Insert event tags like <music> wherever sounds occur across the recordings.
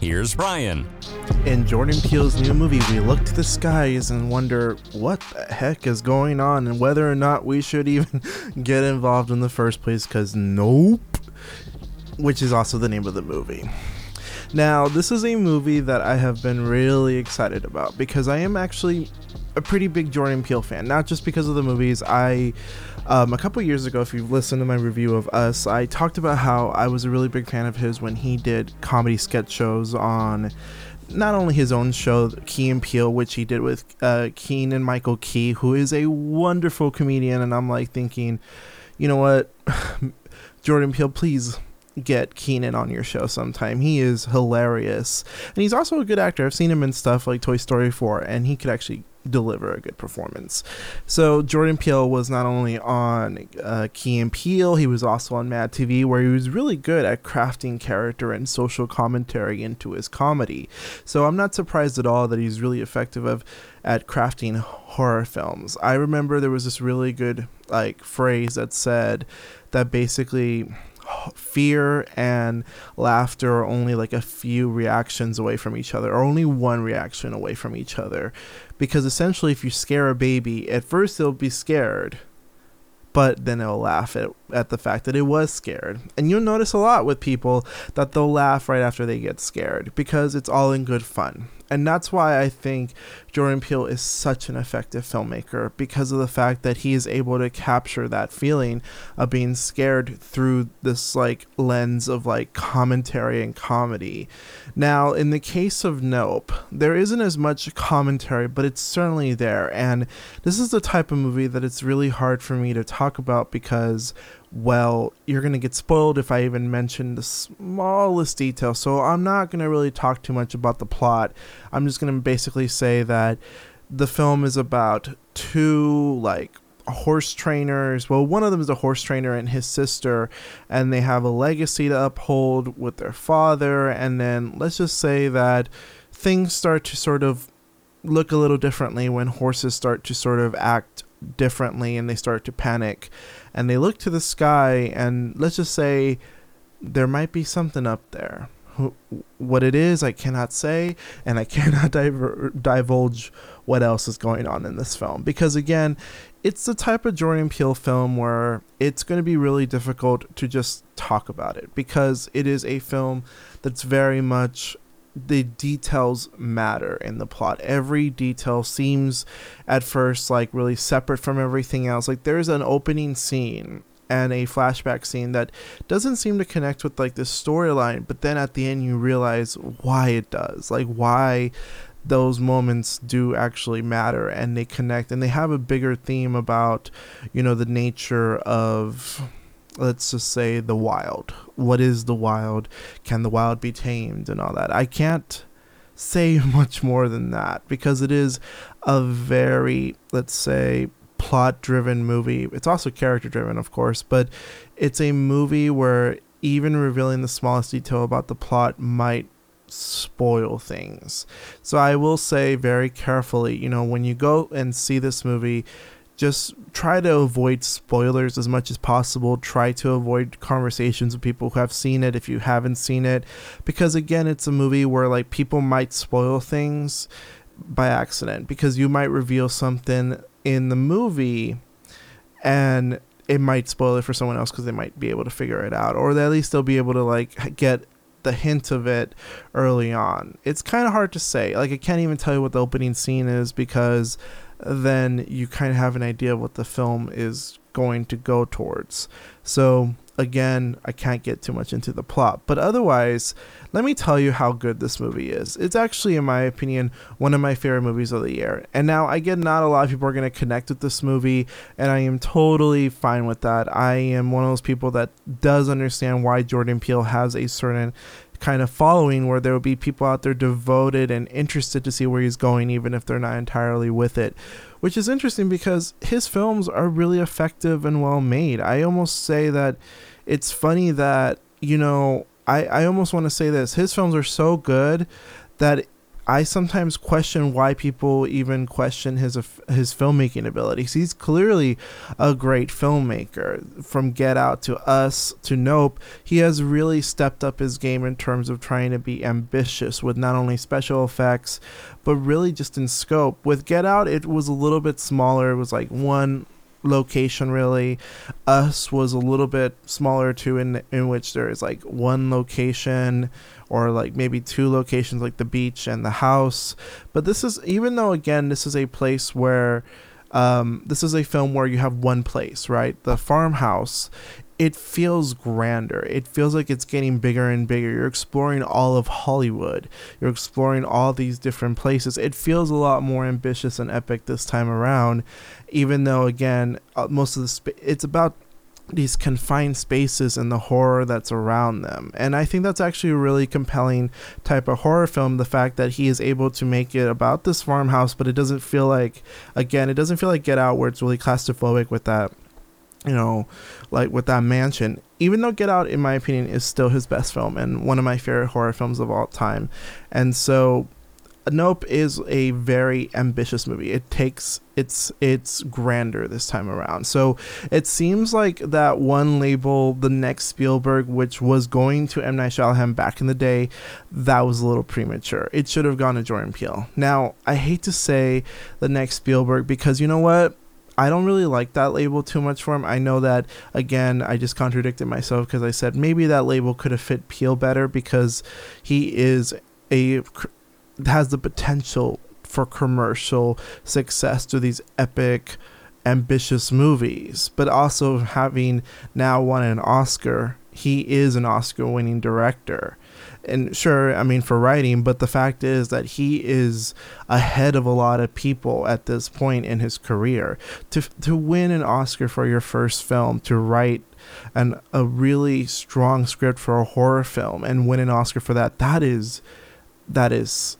here's Brian. In Jordan Peele's new movie, we look to the skies and wonder what the heck is going on and whether or not we should even <laughs> get involved in the first place, because nope. Which is also the name of the movie. Now, this is a movie that I have been really excited about because I am actually a pretty big Jordan Peele fan. Not just because of the movies. I um, a couple years ago, if you've listened to my review of Us, I talked about how I was a really big fan of his when he did comedy sketch shows on not only his own show, Key and Peele, which he did with uh, Keegan-Michael Key, who is a wonderful comedian. And I'm like thinking, you know what, <sighs> Jordan Peele, please get Keegan on your show sometime. He is hilarious. And he's also a good actor. I've seen him in stuff like Toy Story 4, and he could actually deliver a good performance. So Jordan Peele was not only on uh, Key and Peele, he was also on Mad TV, where he was really good at crafting character and social commentary into his comedy. So I'm not surprised at all that he's really effective of at crafting horror films. I remember there was this really good like phrase that said that basically fear and laughter are only like a few reactions away from each other, or only one reaction away from each other. Because essentially, if you scare a baby, at first they'll be scared, but then they'll laugh at, at the fact that it was scared. And you'll notice a lot with people that they'll laugh right after they get scared because it's all in good fun. And that's why I think Jordan Peele is such an effective filmmaker because of the fact that he is able to capture that feeling of being scared through this like lens of like commentary and comedy. Now, in the case of Nope, there isn't as much commentary, but it's certainly there. And this is the type of movie that it's really hard for me to talk about because well, you're going to get spoiled if I even mention the smallest detail. So I'm not going to really talk too much about the plot. I'm just going to basically say that the film is about two, like, horse trainers. Well, one of them is a horse trainer and his sister, and they have a legacy to uphold with their father. And then let's just say that things start to sort of look a little differently when horses start to sort of act differently and they start to panic and they look to the sky and let's just say there might be something up there. What it is i cannot say and i <laughs> cannot diver- divulge what else is going on in this film. Because again it's the type of jordan peele film where it's going to be really difficult to just talk about it because it is a film that's very much the details matter in the plot. Every detail seems at first like really separate from everything else. Like there's an opening scene and a flashback scene that doesn't seem to connect with like the storyline, but then at the end you realize why it does. Like why those moments do actually matter and they connect and they have a bigger theme about, you know, the nature of let's just say the wild. What is the wild? Can the wild be tamed and all that? I can't say <laughs> much more than that because it is a very, let's say, plot driven movie. It's also character driven, of course, but it's a movie where even revealing the smallest detail about the plot might spoil things. So I will say very carefully, you know, when you go and see this movie, just try to avoid spoilers as much as possible. Try to avoid conversations with people who have seen it if you haven't seen it. Because again, it's a movie where like people might spoil things by accident because you might reveal something in the movie and it might spoil it for someone else because they might be able to figure it out or at least they'll be able to like get the hint of it early on. It's kind of hard to say. Like I can't even tell you what the opening scene is because then you kind of have an idea of what the film is going to go towards. So, again, I can't get too much into the plot, but otherwise, let me tell you how good this movie is. It's actually, in my opinion, one of my favorite movies of the year. And now, I get not a lot of people are going to connect with this movie, and I am totally fine with that. I am one of those people that does understand why Jordan Peele has a certain kind of following where there will be people out there devoted and interested to see where he's going, even if they're not entirely with it. Which is interesting because his films are really effective and well made. I almost say that it's funny that, you know, I, I almost want to say this his films are so good that I sometimes question why people even question his his filmmaking abilities. He's clearly a great filmmaker. From Get Out to Us to Nope, he has really stepped up his game in terms of trying to be ambitious with not only special effects, but really just in scope. With Get Out, it was a little bit smaller. It was like one location really. Us was a little bit smaller too in in which there is like one location or like maybe two locations like the beach and the house. But this is even though again this is a place where um, this is a film where you have one place right the farmhouse it feels grander. It feels like it's getting bigger and bigger. You're exploring all of Hollywood. You're exploring all these different places. It feels a lot more ambitious and epic this time around, even though again, uh, most of the sp- it's about these confined spaces and the horror that's around them. And I think that's actually a really compelling type of horror film. The fact that he is able to make it about this farmhouse, but it doesn't feel like, again, it doesn't feel like Get Out, where it's really claustrophobic with that, you know, like with that mansion. Even though Get Out, in my opinion, is still his best film and one of my favorite horror films of all time. And so Nope is a very ambitious movie. It takes it's it's grander this time around. So it seems like that one label, the next Spielberg, which was going to M Night Shyamalan back in the day, that was a little premature. It should have gone to Jordan Peele. Now I hate to say the next Spielberg because you know what. I don't really like that label too much for him. I know that again, I just contradicted myself because I said maybe that label could have fit Peele better because he is a has the potential for commercial success to these epic ambitious movies. But also having now won an oscar he is an oscar winning director. And sure i mean for writing but the fact is that he is ahead of a lot of people at this point in his career. To to win an oscar for your first film to write and a really strong script for a horror film and win an oscar for that that is that is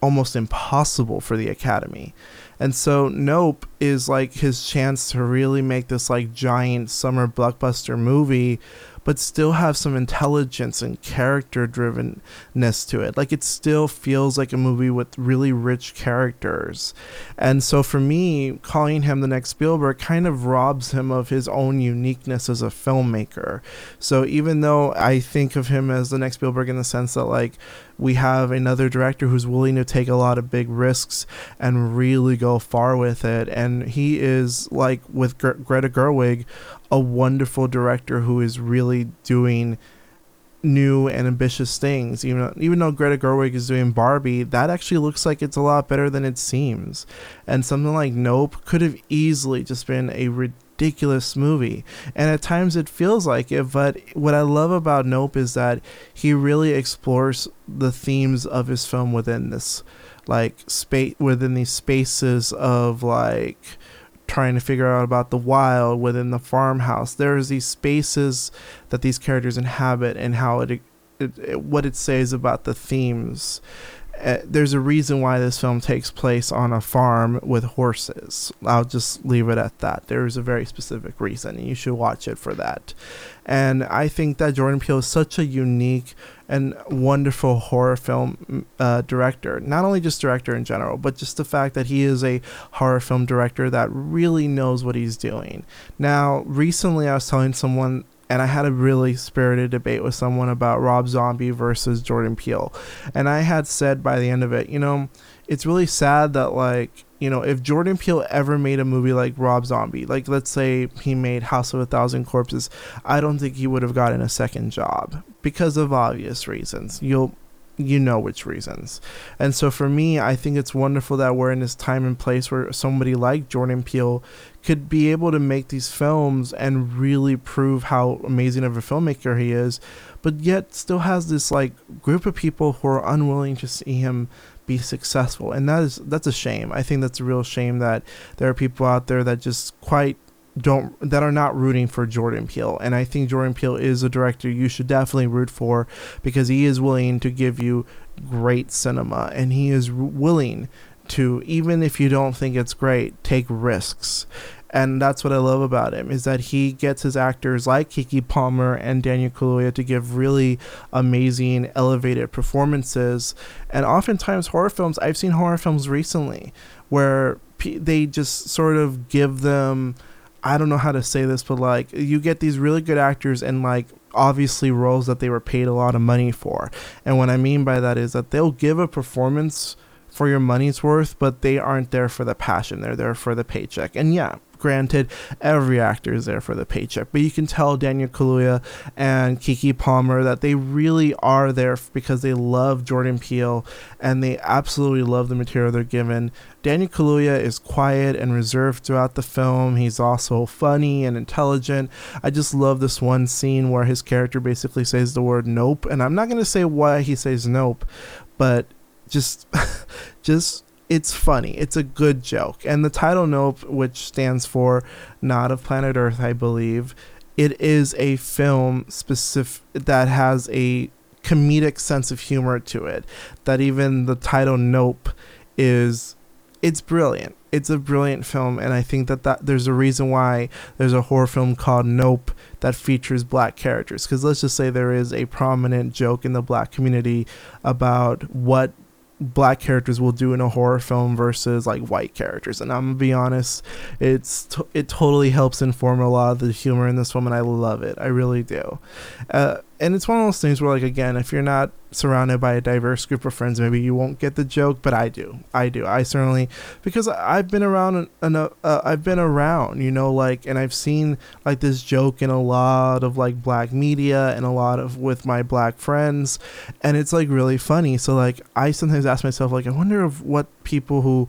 almost impossible for the Academy. And so Nope is like his chance to really make this like giant summer blockbuster movie but still have some intelligence and character drivenness to it. Like it still feels like a movie with really rich characters. And so for me, calling him the next Spielberg kind of robs him of his own uniqueness as a filmmaker. So even though I think of him as the next Spielberg in the sense that like we have another director who's willing to take a lot of big risks and really go far with it and he is like with Gre- Greta Gerwig a wonderful director who is really doing new and ambitious things. Even even though Greta Gerwig is doing Barbie, that actually looks like it's a lot better than it seems. And something like Nope could have easily just been a ridiculous movie. And at times it feels like it, but what I love about Nope is that he really explores the themes of his film within this like space within these spaces of like trying to figure out about the wild within the farmhouse. There's these spaces that these characters inhabit and how it, it, it what it says about the themes. Uh, there's a reason why this film takes place on a farm with horses. I'll just leave it at that. There is a very specific reason, and you should watch it for that. And I think that Jordan Peele is such a unique and wonderful horror film uh, director. Not only just director in general, but just the fact that he is a horror film director that really knows what he's doing. Now, recently I was telling someone and I had a really spirited debate with someone about Rob Zombie versus Jordan Peele. And I had said by the end of it, you know, it's really sad that like you know if Jordan Peele ever made a movie like Rob Zombie, like let's say he made House of a Thousand Corpses, I don't think he would have gotten a second job because of obvious reasons. You'll you know which reasons. And so for me, I think it's wonderful that we're in this time and place where somebody like Jordan Peele could be able to make these films and really prove how amazing of a filmmaker he is, but yet still has this like group of people who are unwilling to see him be successful. And that is that's a shame. I think that's a real shame that there are people out there that just quite don't that are not rooting for Jordan Peele. And I think Jordan Peele is a director you should definitely root for because he is willing to give you great cinema and he is willing to even if you don't think it's great, take risks. And that's what I love about him is that he gets his actors like Keke Palmer and Daniel Kaluuya to give really amazing, elevated performances. And oftentimes, horror films, I've seen horror films recently where they just sort of give them I don't know how to say this, but like you get these really good actors and like obviously roles that they were paid a lot of money for. And what I mean by that is that they'll give a performance for your money's worth, but they aren't there for the passion. They're there for the paycheck. And yeah, granted, every actor is there for the paycheck, but you can tell Daniel Kaluuya and Keke Palmer that they really are there because they love Jordan Peele and they absolutely love the material they're given. Daniel Kaluuya is quiet and reserved throughout the film. He's also funny and intelligent. I just love this one scene where his character basically says the word nope, and I'm not going to say why he says nope, but just <laughs> just it's funny. It's a good joke. And the title Nope, which stands for Not of Planet Earth, I believe, it is a film specific that has a comedic sense of humor to it. That even the title Nope is it's brilliant. It's a brilliant film and I think that, that there's a reason why there's a horror film called Nope that features black characters cuz let's just say there is a prominent joke in the black community about what black characters will do in a horror film versus like white characters. And i'm gonna be honest it's t- it totally helps inform a lot of the humor in this film and i love it. I really do. Uh, and it's one of those things where like again if you're not surrounded by a diverse group of friends maybe you won't get the joke but i do. I do. I certainly because i've been around and uh, i've been around you know like and i've seen like this joke in a lot of like black media and a lot of with my black friends and it's like really funny. So like i sometimes ask myself like i wonder if what people who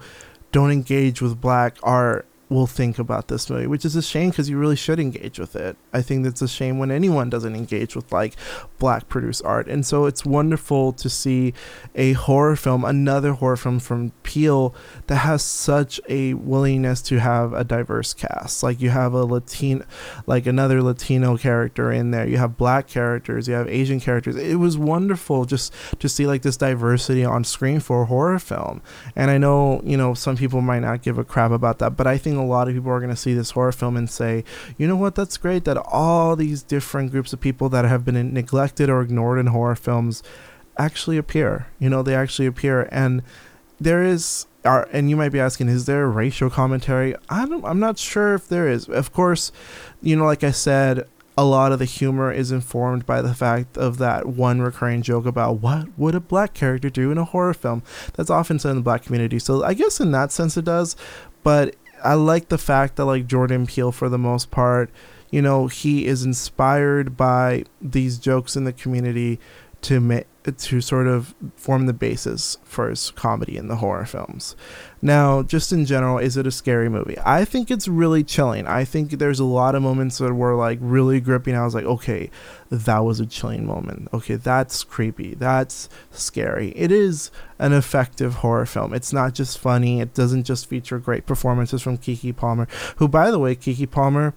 don't engage with black art will think about this movie, which is a shame because you really should engage with it. I think that's a shame when anyone doesn't engage with like black produced art. And so it's wonderful to see a horror film, another horror film from Peele that has such a willingness to have a diverse cast. Like you have a Latino, like another Latino character in there. You have black characters, you have Asian characters. It was wonderful just to see like this diversity on screen for a horror film. And I know, you know, some people might not give a crap about that, but I think a lot of people are going to see this horror film and say, you know what, that's great that all these different groups of people that have been neglected or ignored in horror films actually appear. You know, they actually appear. And there is are and you might be asking is there racial commentary? I don't i'm not sure if there is. Of course you know like i said a lot of the humor is informed by the fact of that one recurring joke about what would a black character do in a horror film? That's often said in the black community. So i guess in that sense it does but I like the fact that like Jordan Peele for the most part, you know, he is inspired by these jokes in the community to make to sort of form the basis for his comedy in the horror films. Now, just in general, is it a scary movie? I think it's really chilling. I think there's a lot of moments that were like really gripping. I was like, okay, that was a chilling moment. Okay, that's creepy. That's scary. It is an effective horror film. It's not just funny. It doesn't just feature great performances from Keke Palmer, who, by the way, Keke Palmer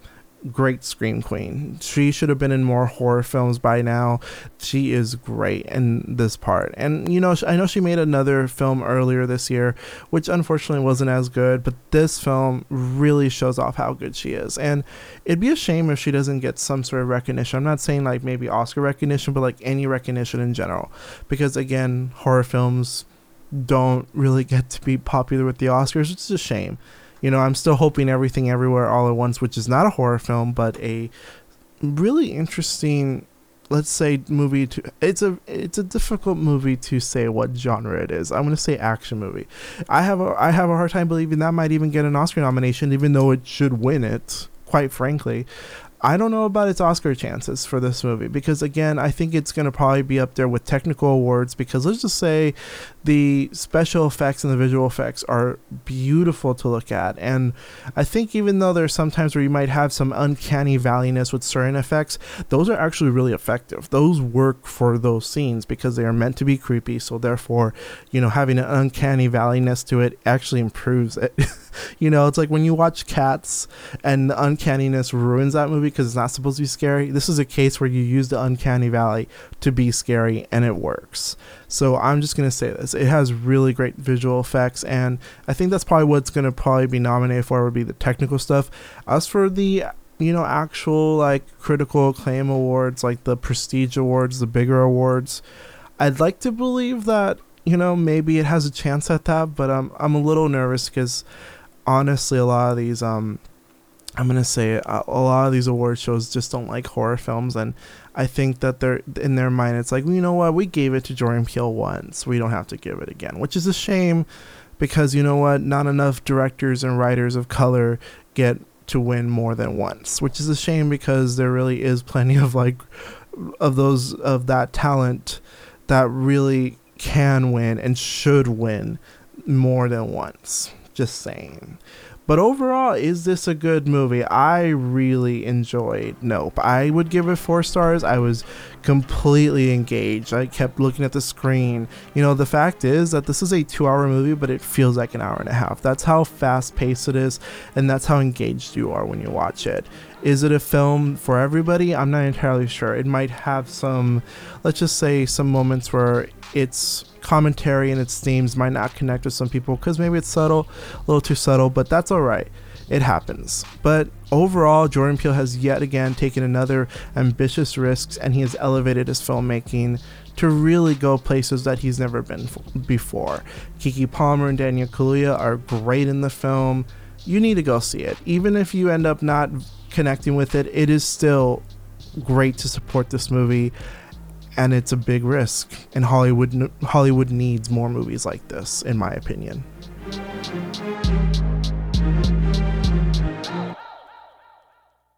great scream queen. She should have been in more horror films by now. She is great in this part. And you know, I know she made another film earlier this year, which unfortunately wasn't as good, but this film really shows off how good she is. And it'd be a shame if she doesn't get some sort of recognition. I'm not saying like maybe Oscar recognition, but like any recognition in general. Because again, horror films don't really get to be popular with the Oscars, which is a shame you know, I'm still hoping everything everywhere all at once, which is not a horror film, but a really interesting let's say movie to it's a it's a difficult movie to say what genre it is. I'm to say action movie. I have a I have a hard time believing that might even get an Oscar nomination even though it should win it, quite frankly. I don't know about its Oscar chances for this movie because again, I think it's going to probably be up there with technical awards because let's just say the special effects and the visual effects are beautiful to look at. And I think even though there's sometimes where you might have some uncanny valleyness with certain effects, those are actually really effective. Those work for those scenes because they are meant to be creepy. So therefore, you know, having an uncanny valleyness to it actually improves it. <laughs> you know, it's like when you watch Cats and the uncanniness ruins that movie because it's not supposed to be scary. This is a case where you use the uncanny valley to be scary and it works. So I'm just gonna say this: it has really great visual effects, and I think that's probably what's gonna probably be nominated for would be the technical stuff. As for the you know actual like critical acclaim awards, like the prestige awards, the bigger awards, I'd like to believe that you know maybe it has a chance at that, but I'm I'm a little nervous because honestly, a lot of these um I'm gonna say a, a, lot of these award shows just don't like horror films, and I think that they're in their mind. It's like, well, you know what? We gave it to Jordan Peele once. We don't have to give it again, which is a shame, because you know what? Not enough directors and writers of color get to win more than once, which is a shame because there really is plenty of like of those of that talent that really can win and should win more than once. Just saying. But overall, is this a good movie? I really enjoyed Nope. I would give it four stars. I was completely engaged. I kept looking at the screen. You know, the fact is that this is a two hour movie, but it feels like an hour and a half. That's how fast paced it is, and that's how engaged you are when you watch it. Is it a film for everybody? I'm not entirely sure. It might have some, let's just say, some moments where it's commentary and its themes might not connect with some people because maybe it's subtle, a little too subtle, but that's all right. It happens. But overall, Jordan Peele has yet again taken another ambitious risks and he has elevated his filmmaking to really go places that he's never been before. Keke Palmer and Daniel Kaluuya are great in the film. You need to go see it. Even if you end up not connecting with it, it is still great to support this movie and it's a big risk. And hollywood hollywood needs more movies like this in my opinion